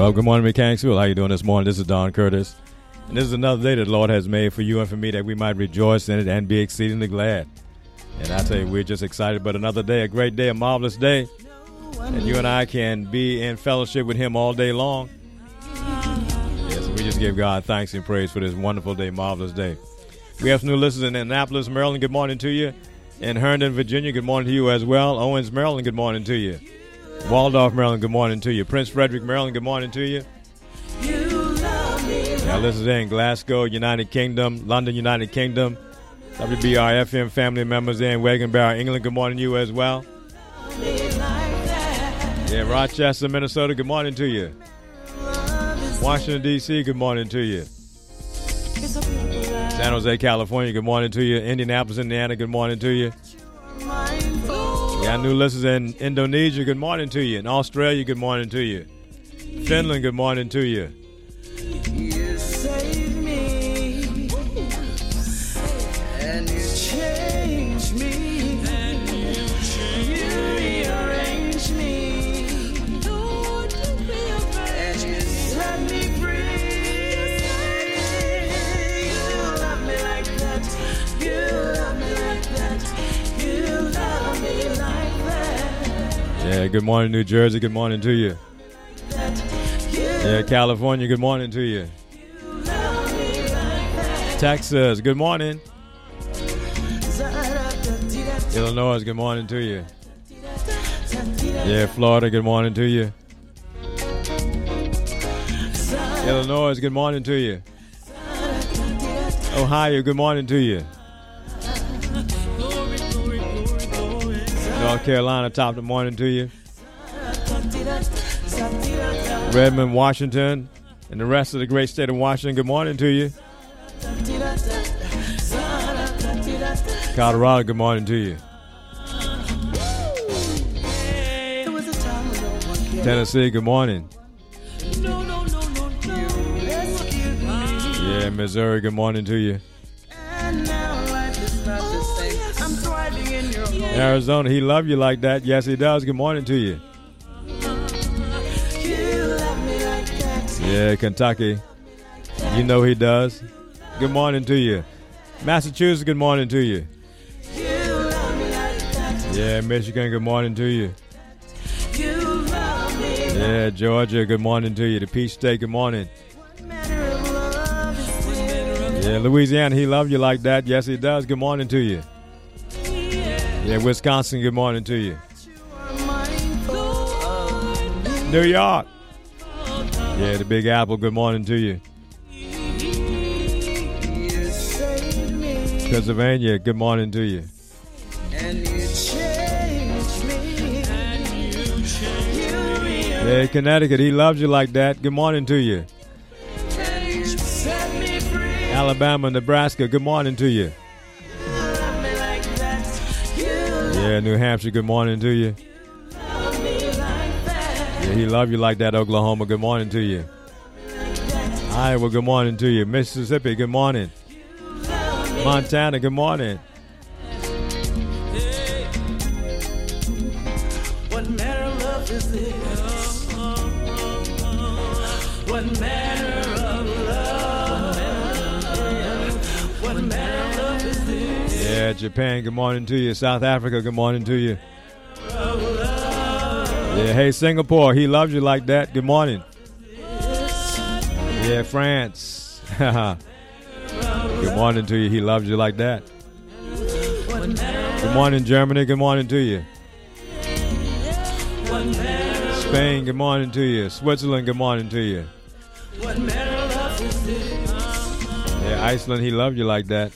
Well, good morning, Mechanicsville. How you doing this morning? This is Don Curtis. And this is another day that the Lord has made for you and for me that we might rejoice in it and be exceedingly glad. And I tell you, we're just excited about another day, a great day, a marvelous day. And you and I can be in fellowship with Him all day long. Yes, we just give God thanks and praise for this wonderful day, marvelous day. We have some new listeners in Annapolis, Maryland. Good morning to you. In Herndon, Virginia, good morning to you as well. Owings, Maryland, good morning to you. Waldorf, Maryland, good morning to you. Prince Frederick, Maryland, good morning to you. Now, listen in Glasgow, United Kingdom, London, United Kingdom, WBRFM family members in Wagonbarrow, England, good morning to you as well. Yeah, Rochester, Minnesota, good morning to you. Washington, D.C., good morning to you. San Jose, California, good morning to you. Indianapolis, Indiana, good morning to you. We got new listeners in Indonesia, good morning to you. In Australia, good morning to you. Finland, good morning to you. Yeah, good morning, New Jersey. Good morning to you. Yeah, California. Good morning to you. Texas. Good morning. Illinois. Good morning to you. Yeah, Florida. Good morning to you. Illinois. Good morning to you. Ohio. Good morning to you. North Carolina, top of the morning to you. Redmond, Washington, and the rest of the great state of Washington, good morning to you. Colorado, good morning to you. Tennessee, good morning. Yeah, Missouri, good morning to you. Arizona, he love you like that. Yes, he does. Good morning to you. Yeah, Kentucky. You know he does. Good morning to you. Massachusetts, good morning to you. Yeah, Michigan, good morning to you. Yeah, Georgia, good morning to you. The Peach State, good morning. Yeah, Louisiana, he love you like that. Yes, he does. Good morning to you. Yeah, Wisconsin, good morning to you. New York. Yeah, the Big Apple, good morning to you. Pennsylvania, good morning to you. Yeah, Connecticut, he loves you like that. Good morning to you. Alabama, Nebraska, good morning to you. Yeah, New Hampshire, good morning to you. Yeah, he love you like that, Oklahoma. Good morning to you. Iowa, good morning to you. Mississippi, good morning. Montana, good morning. What manner of love is this? Japan, good morning to you. South Africa, good morning to you. Yeah, hey, Singapore, he loves you like that. Good morning. Yeah, France. good morning to you. He loves you like that. Good morning, Germany. Good morning to you. Spain, good morning to you. Switzerland, good morning to you. Yeah, Iceland, he loved you like that.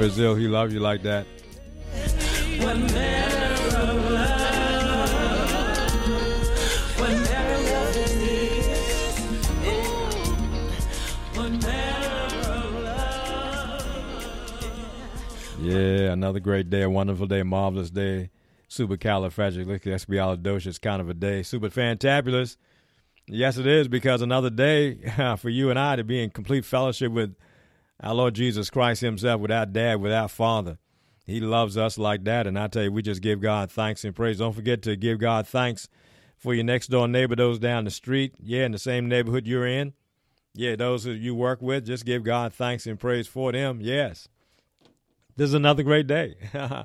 Brazil, he love you like that. Yeah, another great day, a wonderful day, a marvelous day. Super califragilisticexpialidocious kind of a day. Super fantabulous. Yes, it is because another day for you and I to be in complete fellowship with our Lord Jesus Christ Himself, without dad, without Father. He loves us like that. And I tell you, we just give God thanks and praise. Don't forget to give God thanks for your next door neighbor, those down the street. Yeah, in the same neighborhood you're in. Yeah, those who you work with, just give God thanks and praise for them. Yes. This is another great day.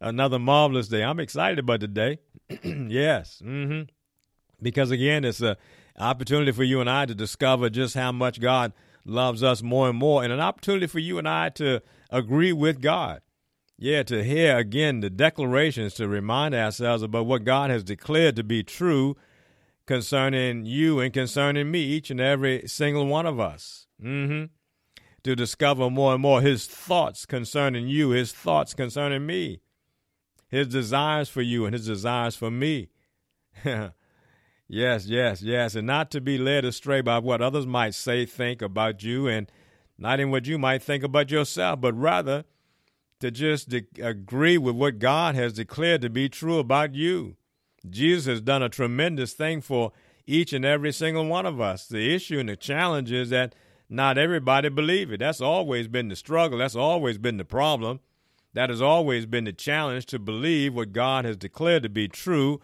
another marvelous day. I'm excited about the day. yes. Mm-hmm. Because again, it's a opportunity for you and I to discover just how much God loves us more and more, and an opportunity for you and I to agree with God. Yeah, to hear again the declarations to remind ourselves about what God has declared to be true concerning you and concerning me, each and every single one of us. Mm-hmm. To discover more and more His thoughts concerning you, His thoughts concerning me, His desires for you, and His desires for me. yes, yes, yes. And not to be led astray by what others might say, think about you, and not in what you might think about yourself, but rather to just de- agree with what God has declared to be true about you. Jesus has done a tremendous thing for each and every single one of us. The issue and the challenge is that not everybody believe it. That's always been the struggle. That's always been the problem. That has always been the challenge to believe what God has declared to be true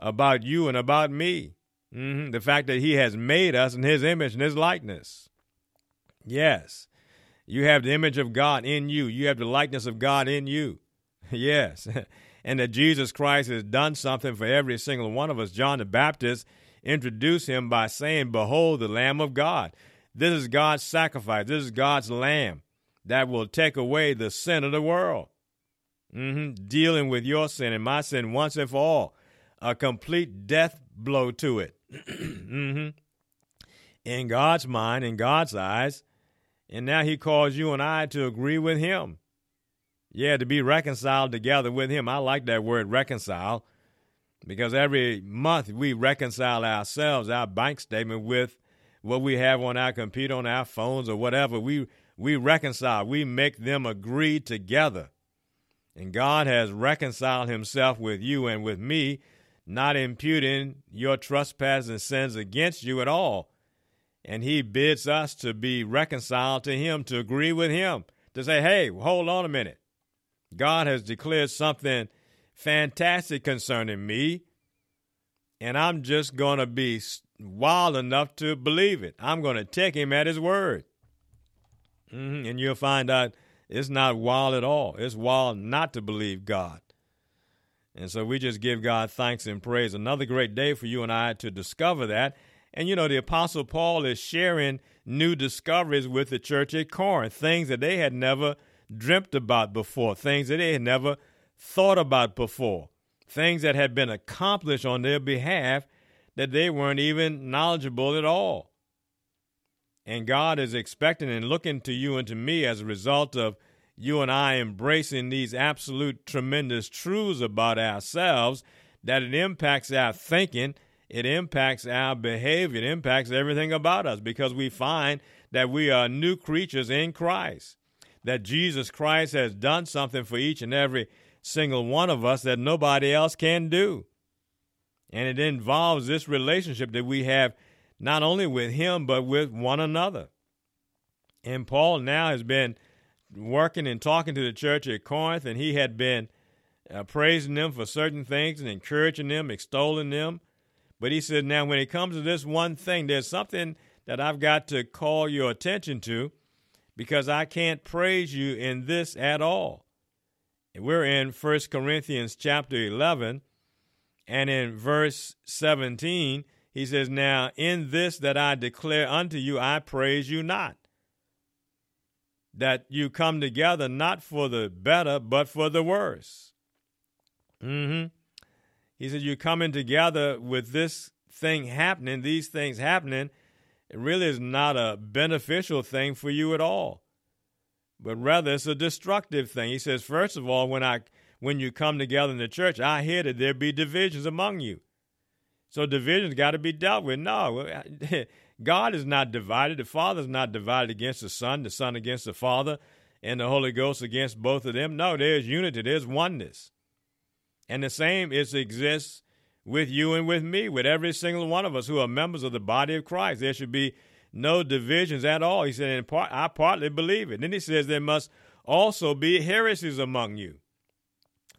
about you and about me. Mm-hmm. The fact that He has made us in His image and His likeness. Yes. You have the image of God in you. You have the likeness of God in you. yes. and that Jesus Christ has done something for every single one of us. John the Baptist introduced him by saying, Behold, the Lamb of God. This is God's sacrifice. This is God's Lamb that will take away the sin of the world. Mm-hmm. Dealing with your sin and my sin once and for all. A complete death blow to it. mm-hmm. In God's mind, in God's eyes. And now he calls you and I to agree with him. Yeah, to be reconciled together with him. I like that word reconcile because every month we reconcile ourselves, our bank statement with what we have on our computer, on our phones, or whatever. We we reconcile. We make them agree together. And God has reconciled himself with you and with me, not imputing your trespasses and sins against you at all. And he bids us to be reconciled to him, to agree with him, to say, hey, hold on a minute. God has declared something fantastic concerning me, and I'm just going to be wild enough to believe it. I'm going to take him at his word. Mm-hmm. And you'll find out it's not wild at all. It's wild not to believe God. And so we just give God thanks and praise. Another great day for you and I to discover that. And you know, the Apostle Paul is sharing new discoveries with the church at Corinth, things that they had never dreamt about before, things that they had never thought about before, things that had been accomplished on their behalf that they weren't even knowledgeable at all. And God is expecting and looking to you and to me as a result of you and I embracing these absolute tremendous truths about ourselves that it impacts our thinking, it impacts our behavior, it impacts everything about us because we find that we are new creatures in Christ, that Jesus Christ has done something for each and every single one of us that nobody else can do. And it involves this relationship that we have not only with him, but with one another. And Paul now has been working and talking to the church at Corinth, and he had been uh, praising them for certain things and encouraging them, extolling them. But he said, now when it comes to this one thing, there's something that I've got to call your attention to because I can't praise you in this at all. We're in 1 Corinthians chapter 11, and in verse 17, he says, Now in this that I declare unto you, I praise you not. That you come together not for the better, but for the worse. Mm-hmm. He said, You're coming together with this thing happening, these things happening. It really is not a beneficial thing for you at all, but rather it's a destructive thing. He says, First of all, when I when you come together in the church, I hear that there be divisions among you. So divisions got to be dealt with. No, God is not divided. The Father is not divided against the Son, the Son against the Father, and the Holy Ghost against both of them. No, there's unity, there's oneness. And the same is exists with you and with me, with every single one of us who are members of the body of Christ. There should be no divisions at all. He said, part, I partly believe it. Then he says there must also be heresies among you.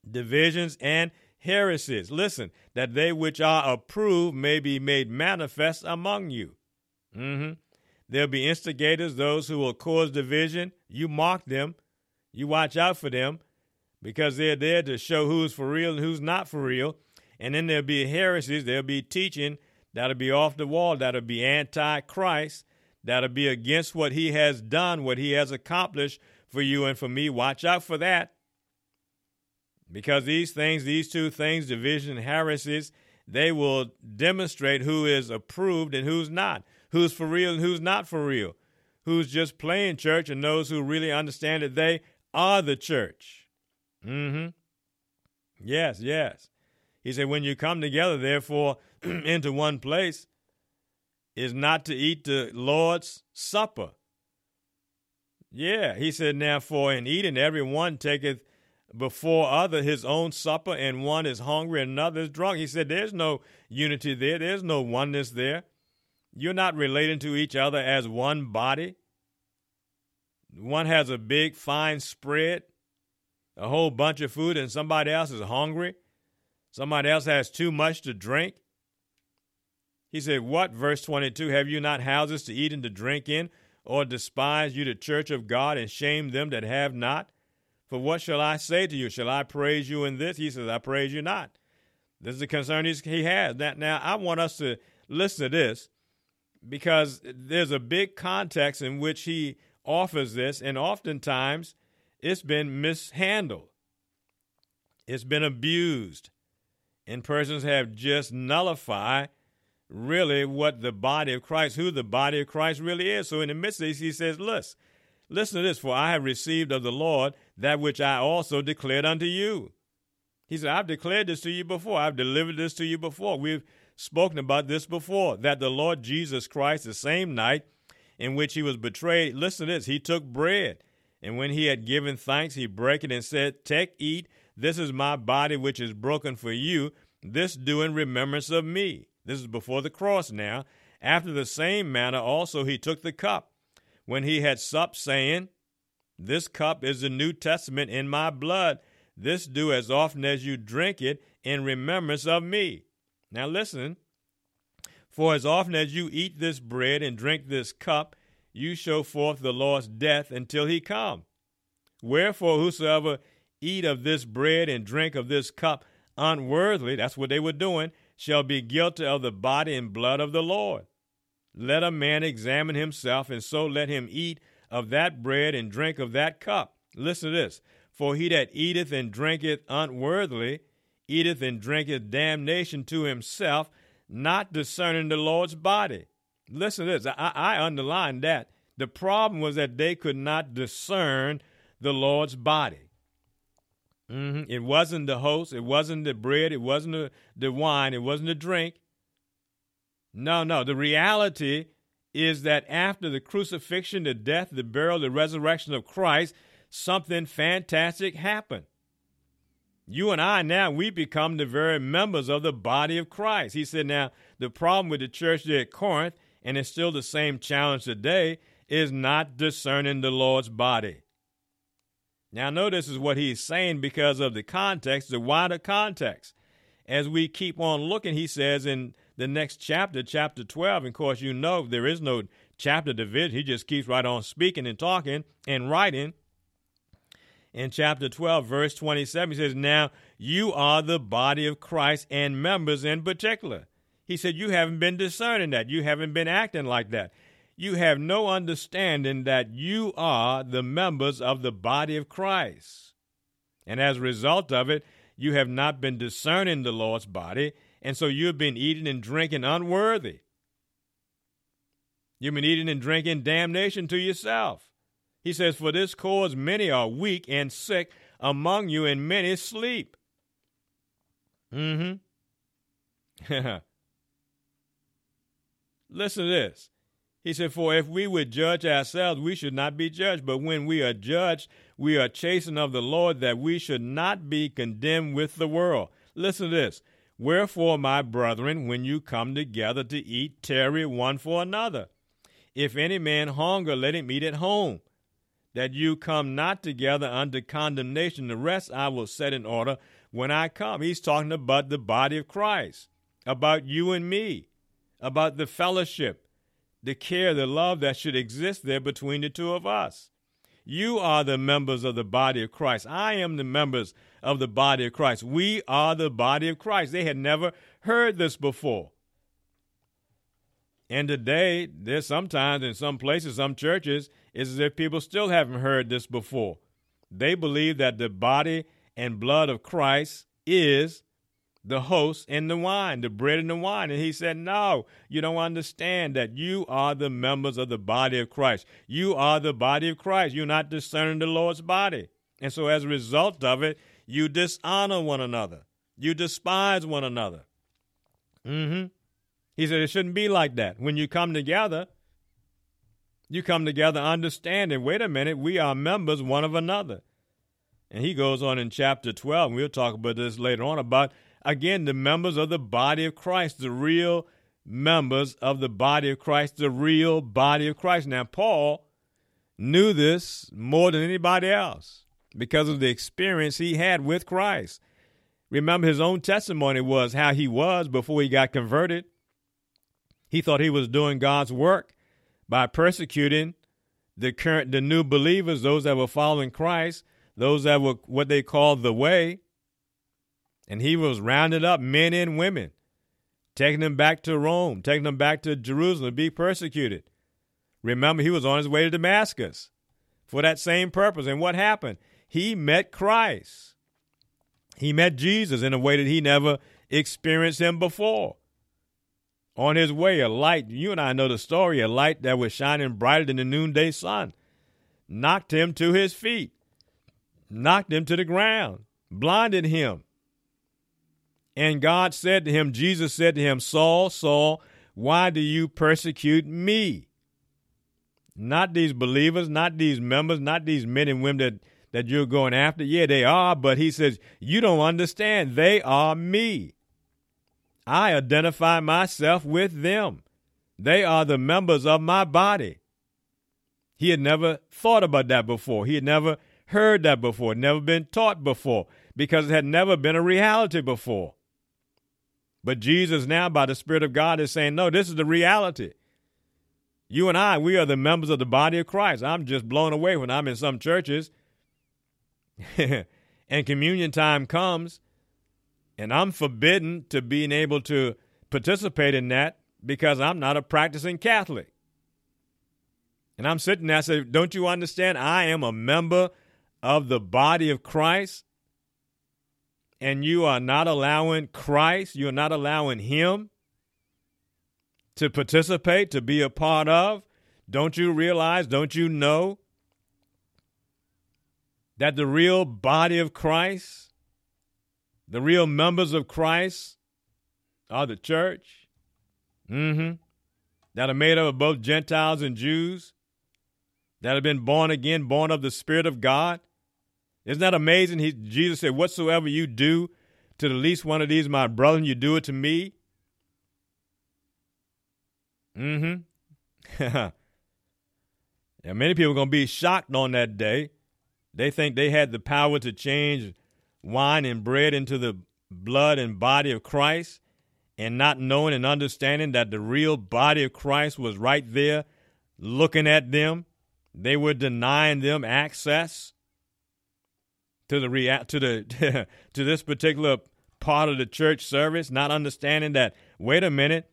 divisions, and heresies. Listen, that they which are approved may be made manifest among you. Mm-hmm. There'll be instigators, those who will cause division. You mark them, you watch out for them, because they're there to show who's for real and who's not for real. And then there'll be heresies, there'll be teaching that'll be off the wall, that'll be anti Christ, that'll be against what he has done, what he has accomplished for you and for me. Watch out for that. Because these things, these two things, division and heresies, they will demonstrate who is approved and who's not, who's for real and who's not for real, who's just playing church and those who really understand that they are the church. Mm-hmm. Yes, yes. He said, when you come together, therefore, into one place, is not to eat the Lord's supper. Yeah, he said, now for in eating every one taketh before other his own supper, and one is hungry and another is drunk. He said, there's no unity there, there's no oneness there. You're not relating to each other as one body. One has a big, fine spread, a whole bunch of food, and somebody else is hungry. Somebody else has too much to drink. He said, What? Verse 22 Have you not houses to eat and to drink in? Or despise you the church of God and shame them that have not? For what shall I say to you? Shall I praise you in this? He says, I praise you not. This is the concern he has. Now, now, I want us to listen to this because there's a big context in which he offers this, and oftentimes it's been mishandled, it's been abused, and persons have just nullified really what the body of Christ, who the body of Christ really is. So in the midst of this, he says, Listen, listen to this, for I have received of the Lord that which I also declared unto you. He said, I've declared this to you before. I've delivered this to you before. We've spoken about this before, that the Lord Jesus Christ, the same night in which he was betrayed, listen to this, he took bread. And when he had given thanks, he brake it and said, Take, eat, this is my body which is broken for you. This do in remembrance of me. This is before the cross now. After the same manner also he took the cup when he had supped, saying, This cup is the New Testament in my blood. This do as often as you drink it in remembrance of me. Now listen. For as often as you eat this bread and drink this cup, you show forth the Lord's death until he come. Wherefore, whosoever eat of this bread and drink of this cup unworthily, that's what they were doing, shall be guilty of the body and blood of the Lord. Let a man examine himself, and so let him eat of that bread and drink of that cup. Listen to this. For he that eateth and drinketh unworthily eateth and drinketh damnation to himself, not discerning the Lord's body. Listen to this. I, I that. The problem was that they could not discern the Lord's body. Mm-hmm. It wasn't the host. It wasn't the bread. It wasn't the, the wine. It wasn't the drink. No, no. The reality is that after the crucifixion, the death, the burial, the resurrection of Christ, something fantastic happened. You and I now, we become the very members of the body of Christ. He said, now, the problem with the church there at Corinth, and it's still the same challenge today, is not discerning the Lord's body. Now, notice is what he's saying because of the context, the wider context. As we keep on looking, he says in the next chapter, chapter 12, and of course, you know there is no chapter division. He just keeps right on speaking and talking and writing. In chapter 12, verse 27, he says, Now you are the body of Christ and members in particular. He said, You haven't been discerning that. You haven't been acting like that you have no understanding that you are the members of the body of Christ. And as a result of it, you have not been discerning the Lord's body, and so you've been eating and drinking unworthy. You've been eating and drinking damnation to yourself. He says, For this cause many are weak and sick among you, and many sleep. Mm hmm. Listen to this. He said, For if we would judge ourselves, we should not be judged. But when we are judged, we are chastened of the Lord, that we should not be condemned with the world. Listen to this. Wherefore, my brethren, when you come together to eat, tarry one for another. If any man hunger, let him eat at home, that you come not together under condemnation. The rest I will set in order when I come. He's talking about the body of Christ, about you and me, about the fellowship, the care, the love that should exist there between the two of us. You are the members of the body of Christ. I am the members of the body of Christ. We are the body of Christ. They had never heard this before. And today, there's sometimes in some places, some churches, it's as if people still haven't heard this before. They believe that the body and blood of Christ is the host and the wine, the bread and the wine. And he said, No, you don't understand that you are the members of the body of Christ. You are the body of Christ. You're not discerning the Lord's body. And so, as a result of it, you dishonor one another, you despise one another. Mm-hmm. He said it shouldn't be like that. When you come together, you come together understanding, wait a minute, we are members one of another. And he goes on in chapter 12, and we'll talk about this later on, about, again, the members of the body of Christ, the real members of the body of Christ, the real body of Christ. Now, Paul knew this more than anybody else because of the experience he had with Christ. Remember, his own testimony was how he was before he got converted. He thought he was doing God's work by persecuting the current the new believers, those that were following Christ, those that were what they called the way. And he was rounding up men and women, taking them back to Rome, taking them back to Jerusalem to be persecuted. Remember, he was on his way to Damascus for that same purpose. And what happened? He met Christ. He met Jesus in a way that he never experienced him before on his way, a light, you and I know the story, a light that was shining brighter than the noonday sun, knocked him to his feet, knocked him to the ground, blinded him. And God said to him, Jesus said to him, Saul, Saul, why do you persecute me? Not these believers, not these members, not these men and women that, that you're going after. Yeah, they are, but he says, You don't understand. They are me. I identify myself with them. They are the members of my body. He had never thought about that before. He had never heard that before, never been taught before, because it had never been a reality before. But Jesus, now by the Spirit of God, is saying, No, this is the reality. You and I, we are the members of the body of Christ. I'm just blown away when I'm in some churches and communion time comes and I'm forbidden to being able to participate in that because I'm not a practicing Catholic. And I'm sitting there, I say, Don't you understand? I am a member of the body of Christ. And you are not allowing Christ, you're not allowing Him to participate, to be a part of. Don't you realize, don't you know that the real body of Christ the real members of Christ are the church. Mm-hmm. That are made up of both Gentiles and Jews. That have been born again, born of the Spirit of God. Isn't that amazing? He, Jesus said, Whatsoever you do to the least one of these, my brethren, you do it to me. Mm-hmm. and many people are going to be shocked on that day. They think they had the power to change wine and bread into the blood and body of Christ and not knowing and understanding that the real body of Christ was right there looking at them. They were denying them access to the rea- to the to this particular part of the church service, not understanding that wait a minute.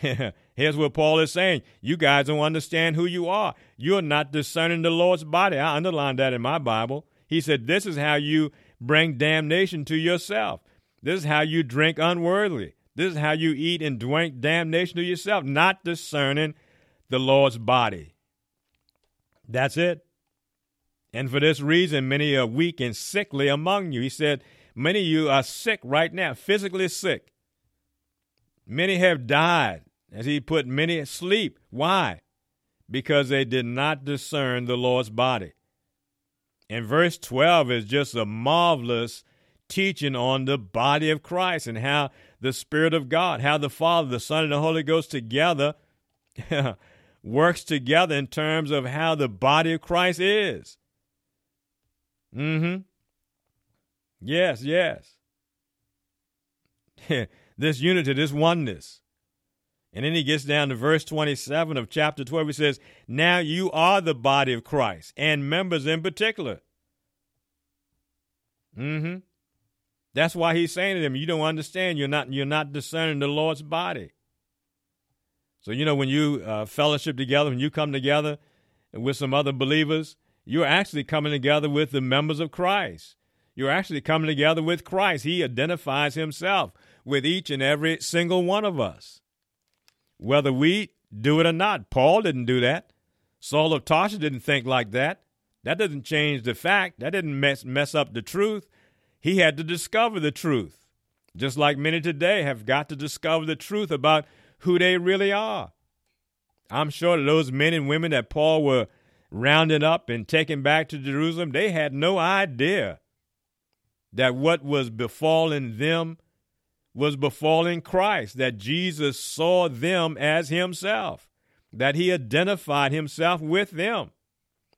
Here's what Paul is saying. You guys don't understand who you are. You're not discerning the Lord's body. I underlined that in my Bible. He said, This is how you bring damnation to yourself. This is how you drink unworthily. This is how you eat and drink damnation to yourself, not discerning the Lord's body. That's it. And for this reason, many are weak and sickly among you. He said, Many of you are sick right now, physically sick. Many have died, as he put many asleep. Why? Because they did not discern the Lord's body. And verse 12 is just a marvelous teaching on the body of Christ and how the Spirit of God, how the Father, the Son, and the Holy Ghost together works together in terms of how the body of Christ is. Mm-hmm. Yes, yes. this unity, this oneness. And then he gets down to verse 27 of chapter 12. He says, Now you are the body of Christ, and members in particular. Mm-hmm. That's why he's saying to them, You don't understand. You're not, you're not discerning the Lord's body. So, you know, when you uh, fellowship together, when you come together with some other believers, you're actually coming together with the members of Christ. You're actually coming together with Christ. He identifies himself with each and every single one of us, whether we do it or not. Paul didn't do that. Saul of Tarsus didn't think like that. That doesn't change the fact. That didn't mess, mess up the truth. He had to discover the truth, just like many today have got to discover the truth about who they really are. I'm sure those men and women that Paul were rounding up and taking back to Jerusalem, they had no idea that what was befalling them was befalling Christ, that Jesus saw them as himself, that he identified himself with them,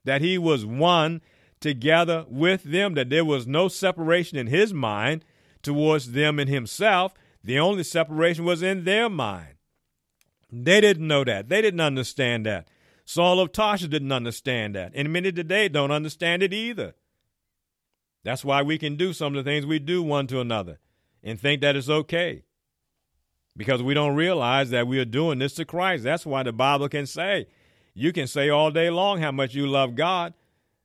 that he was one together with them, that there was no separation in his mind towards them and himself. The only separation was in their mind. They didn't know that. They didn't understand that. Saul of Tarsus didn't understand that. And many today don't understand it either. That's why we can do some of the things we do one to another and think that it's okay. Because we don't realize that we are doing this to Christ. That's why the Bible can say, you can say all day long how much you love God,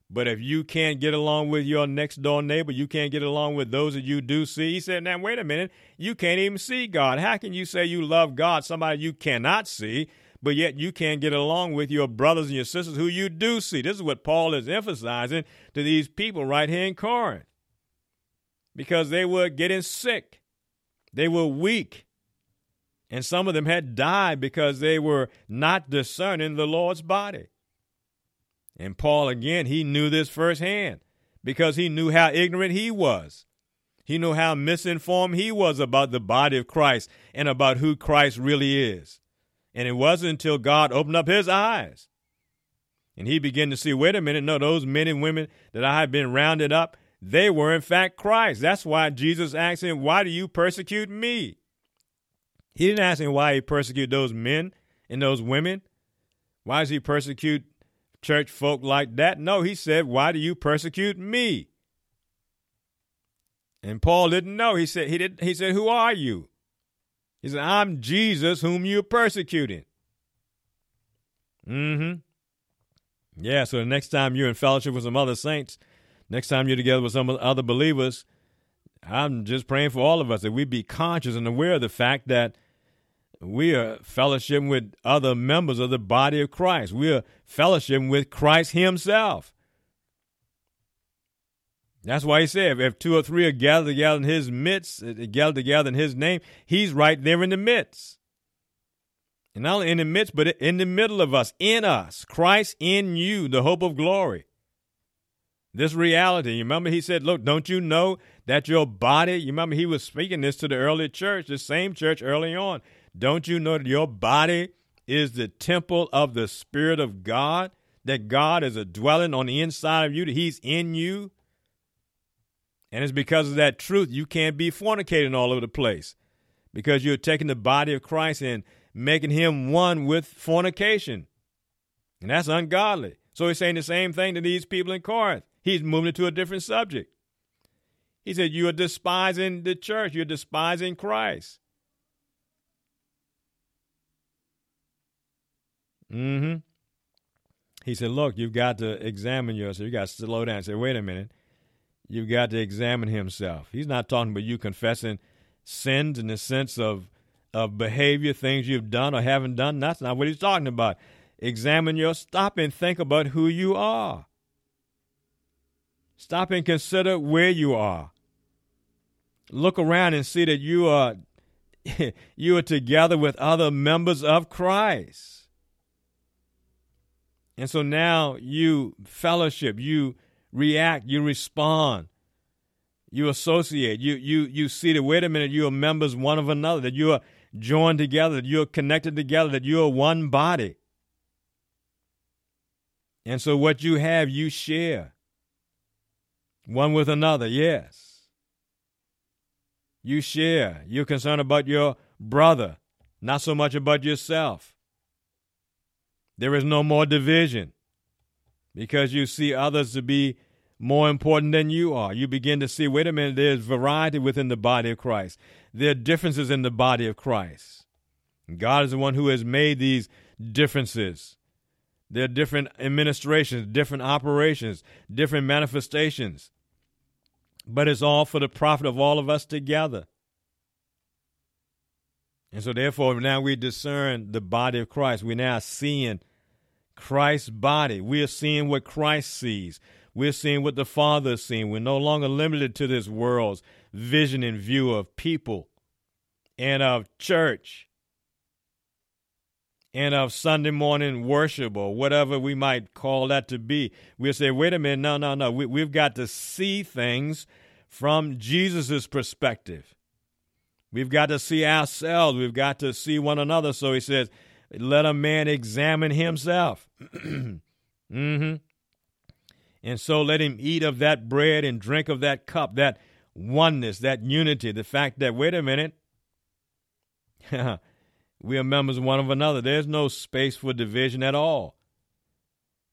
but if you can't get along with your next door neighbor, you can't get along with those that you do see. He said, Now, wait a minute. You can't even see God. How can you say you love God, somebody you cannot see, but yet you can't get along with your brothers and your sisters who you do see? This is what Paul is emphasizing to these people right here in Corinth. Because they were getting sick, they were weak, and some of them had died because they were not discerning the Lord's body. And Paul, again, he knew this firsthand because he knew how ignorant he was. He knew how misinformed he was about the body of Christ and about who Christ really is. And it wasn't until God opened up his eyes and he began to see wait a minute, no, those men and women that I have been rounded up, they were in fact Christ. That's why Jesus asked him, Why do you persecute me? He didn't ask him why he persecuted those men and those women. Why does he persecute church folk like that. No, he said, Why do you persecute me? And Paul didn't know. He said, he did he said, Who are you? He said, I'm Jesus whom you're persecuting. Mm-hmm. Yeah, so the next time you're in fellowship with some other saints, next time you're together with some other believers, I'm just praying for all of us that we be conscious and aware of the fact that we are fellowshipping with other members of the body of Christ. We are fellowshipping with Christ Himself. That's why he said, if two or three are gathered together in his midst, uh, gathered together in his name, he's right there in the midst. And not only in the midst, but in the middle of us, in us, Christ in you, the hope of glory. This reality, you remember he said, Look, don't you know that your body, you remember he was speaking this to the early church, the same church early on. Don't you know that your body is the temple of the Spirit of God? That God is a dwelling on the inside of you, that He's in you? And it's because of that truth you can't be fornicating all over the place because you're taking the body of Christ and making Him one with fornication. And that's ungodly. So he's saying the same thing to these people in Corinth. He's moving it to a different subject. He said, You are despising the church, you're despising Christ. Mm-hmm. He said, Look, you've got to examine yourself. You got to slow down and say, Wait a minute. You've got to examine himself. He's not talking about you confessing sins in the sense of of behavior, things you've done or haven't done. That's not what he's talking about. Examine your stop and think about who you are. Stop and consider where you are. Look around and see that you are you are together with other members of Christ. And so now you fellowship, you react, you respond, you associate, you you you see that wait a minute, you are members one of another, that you are joined together, that you are connected together, that you are one body. And so what you have, you share one with another, yes. You share. You're concerned about your brother, not so much about yourself. There is no more division because you see others to be more important than you are. You begin to see, wait a minute, there's variety within the body of Christ. There are differences in the body of Christ. God is the one who has made these differences. There are different administrations, different operations, different manifestations. But it's all for the profit of all of us together. And so, therefore, now we discern the body of Christ. We're now seeing Christ's body. We are seeing what Christ sees. We're seeing what the Father is seeing. We're no longer limited to this world's vision and view of people and of church and of Sunday morning worship or whatever we might call that to be. We'll say, wait a minute, no, no, no. We, we've got to see things from Jesus' perspective. We've got to see ourselves. We've got to see one another. So he says, let a man examine himself. mm-hmm. And so let him eat of that bread and drink of that cup, that oneness, that unity, the fact that, wait a minute, we are members one of another. There's no space for division at all.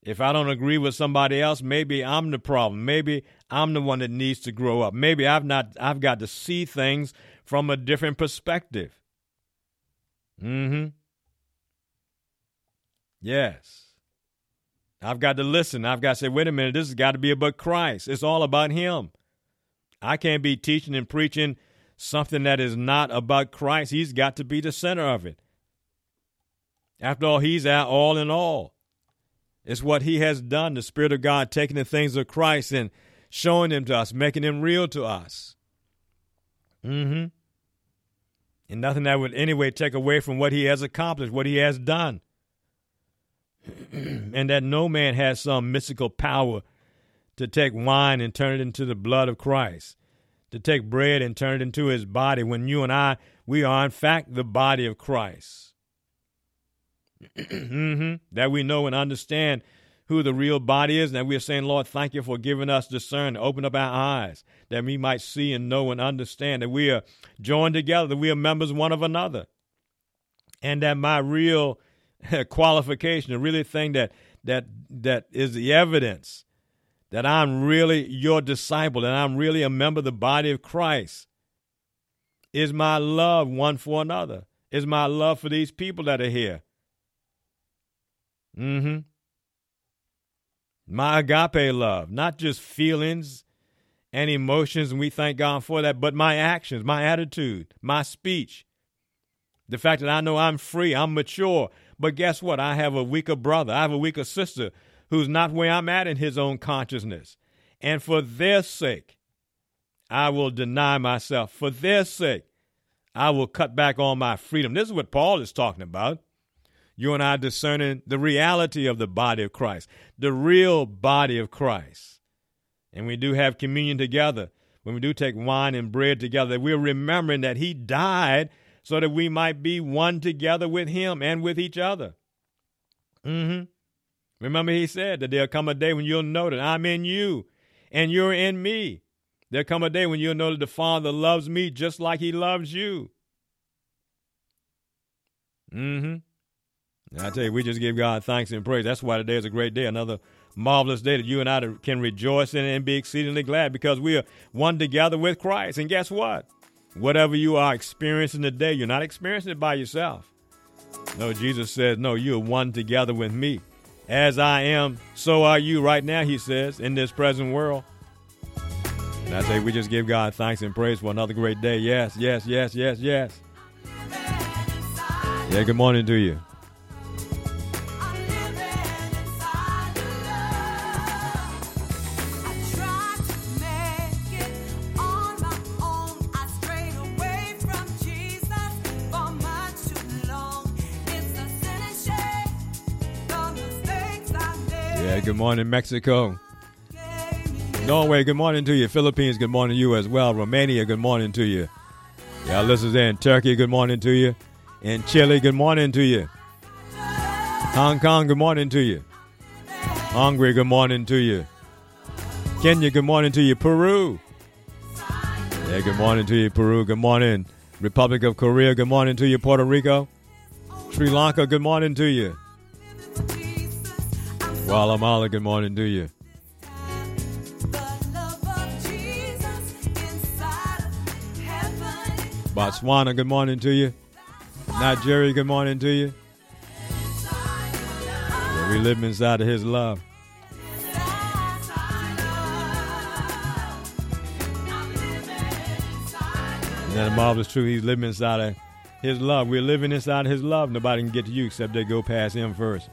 If I don't agree with somebody else, maybe I'm the problem. Maybe I'm the one that needs to grow up. Maybe I've not I've got to see things from a different perspective. Mhm. Yes. I've got to listen. I've got to say, wait a minute, this has got to be about Christ. It's all about Him. I can't be teaching and preaching something that is not about Christ. He's got to be the center of it. After all, He's our all in all. It's what He has done, the Spirit of God taking the things of Christ and showing them to us, making them real to us. Mm-hmm. And nothing that would anyway take away from what He has accomplished, what He has done. and that no man has some mystical power to take wine and turn it into the blood of Christ, to take bread and turn it into his body, when you and I, we are in fact the body of Christ. mm-hmm. That we know and understand who the real body is, and that we are saying, Lord, thank you for giving us discernment, open up our eyes, that we might see and know and understand that we are joined together, that we are members one of another, and that my real qualification, the really thing that that that is the evidence that I'm really your disciple and I'm really a member of the body of Christ is my love one for another. Is my love for these people that are here. Mm-hmm. My agape love, not just feelings and emotions, and we thank God for that, but my actions, my attitude, my speech. The fact that I know I'm free, I'm mature, but guess what? I have a weaker brother. I have a weaker sister who's not where I'm at in his own consciousness. And for their sake, I will deny myself. For their sake, I will cut back on my freedom. This is what Paul is talking about. You and I discerning the reality of the body of Christ, the real body of Christ. And we do have communion together. When we do take wine and bread together, we're remembering that he died so that we might be one together with him and with each other. Mm-hmm. Remember, he said that there'll come a day when you'll know that I'm in you and you're in me. There'll come a day when you'll know that the Father loves me just like he loves you. Mm-hmm. I tell you, we just give God thanks and praise. That's why today is a great day, another marvelous day that you and I can rejoice in and be exceedingly glad because we are one together with Christ. And guess what? Whatever you are experiencing today, you're not experiencing it by yourself. No, Jesus says, No, you are one together with me. As I am, so are you right now, he says, in this present world. And I say, we just give God thanks and praise for another great day. Yes, yes, yes, yes, yes. Yeah, good morning to you. Yeah, good morning, Mexico. Norway, good morning to you. Philippines, good morning to you as well. Romania, good morning to you. Yeah, listeners in Turkey, good morning to you. In Chile, good morning to you. Hong Kong, good morning to you. Hungary, good morning to you. Kenya, good morning to you. Peru. Yeah, good morning to you, Peru. Good morning. Republic of Korea, good morning to you, Puerto Rico. Sri Lanka, good morning to you. Guatemala, good morning do you. Botswana, good morning to you. Nigeria, good morning to you. We live inside of His love. And that marvelous truth, He's living inside of His love. We're living inside of His love. Nobody can get to you except they go past Him first.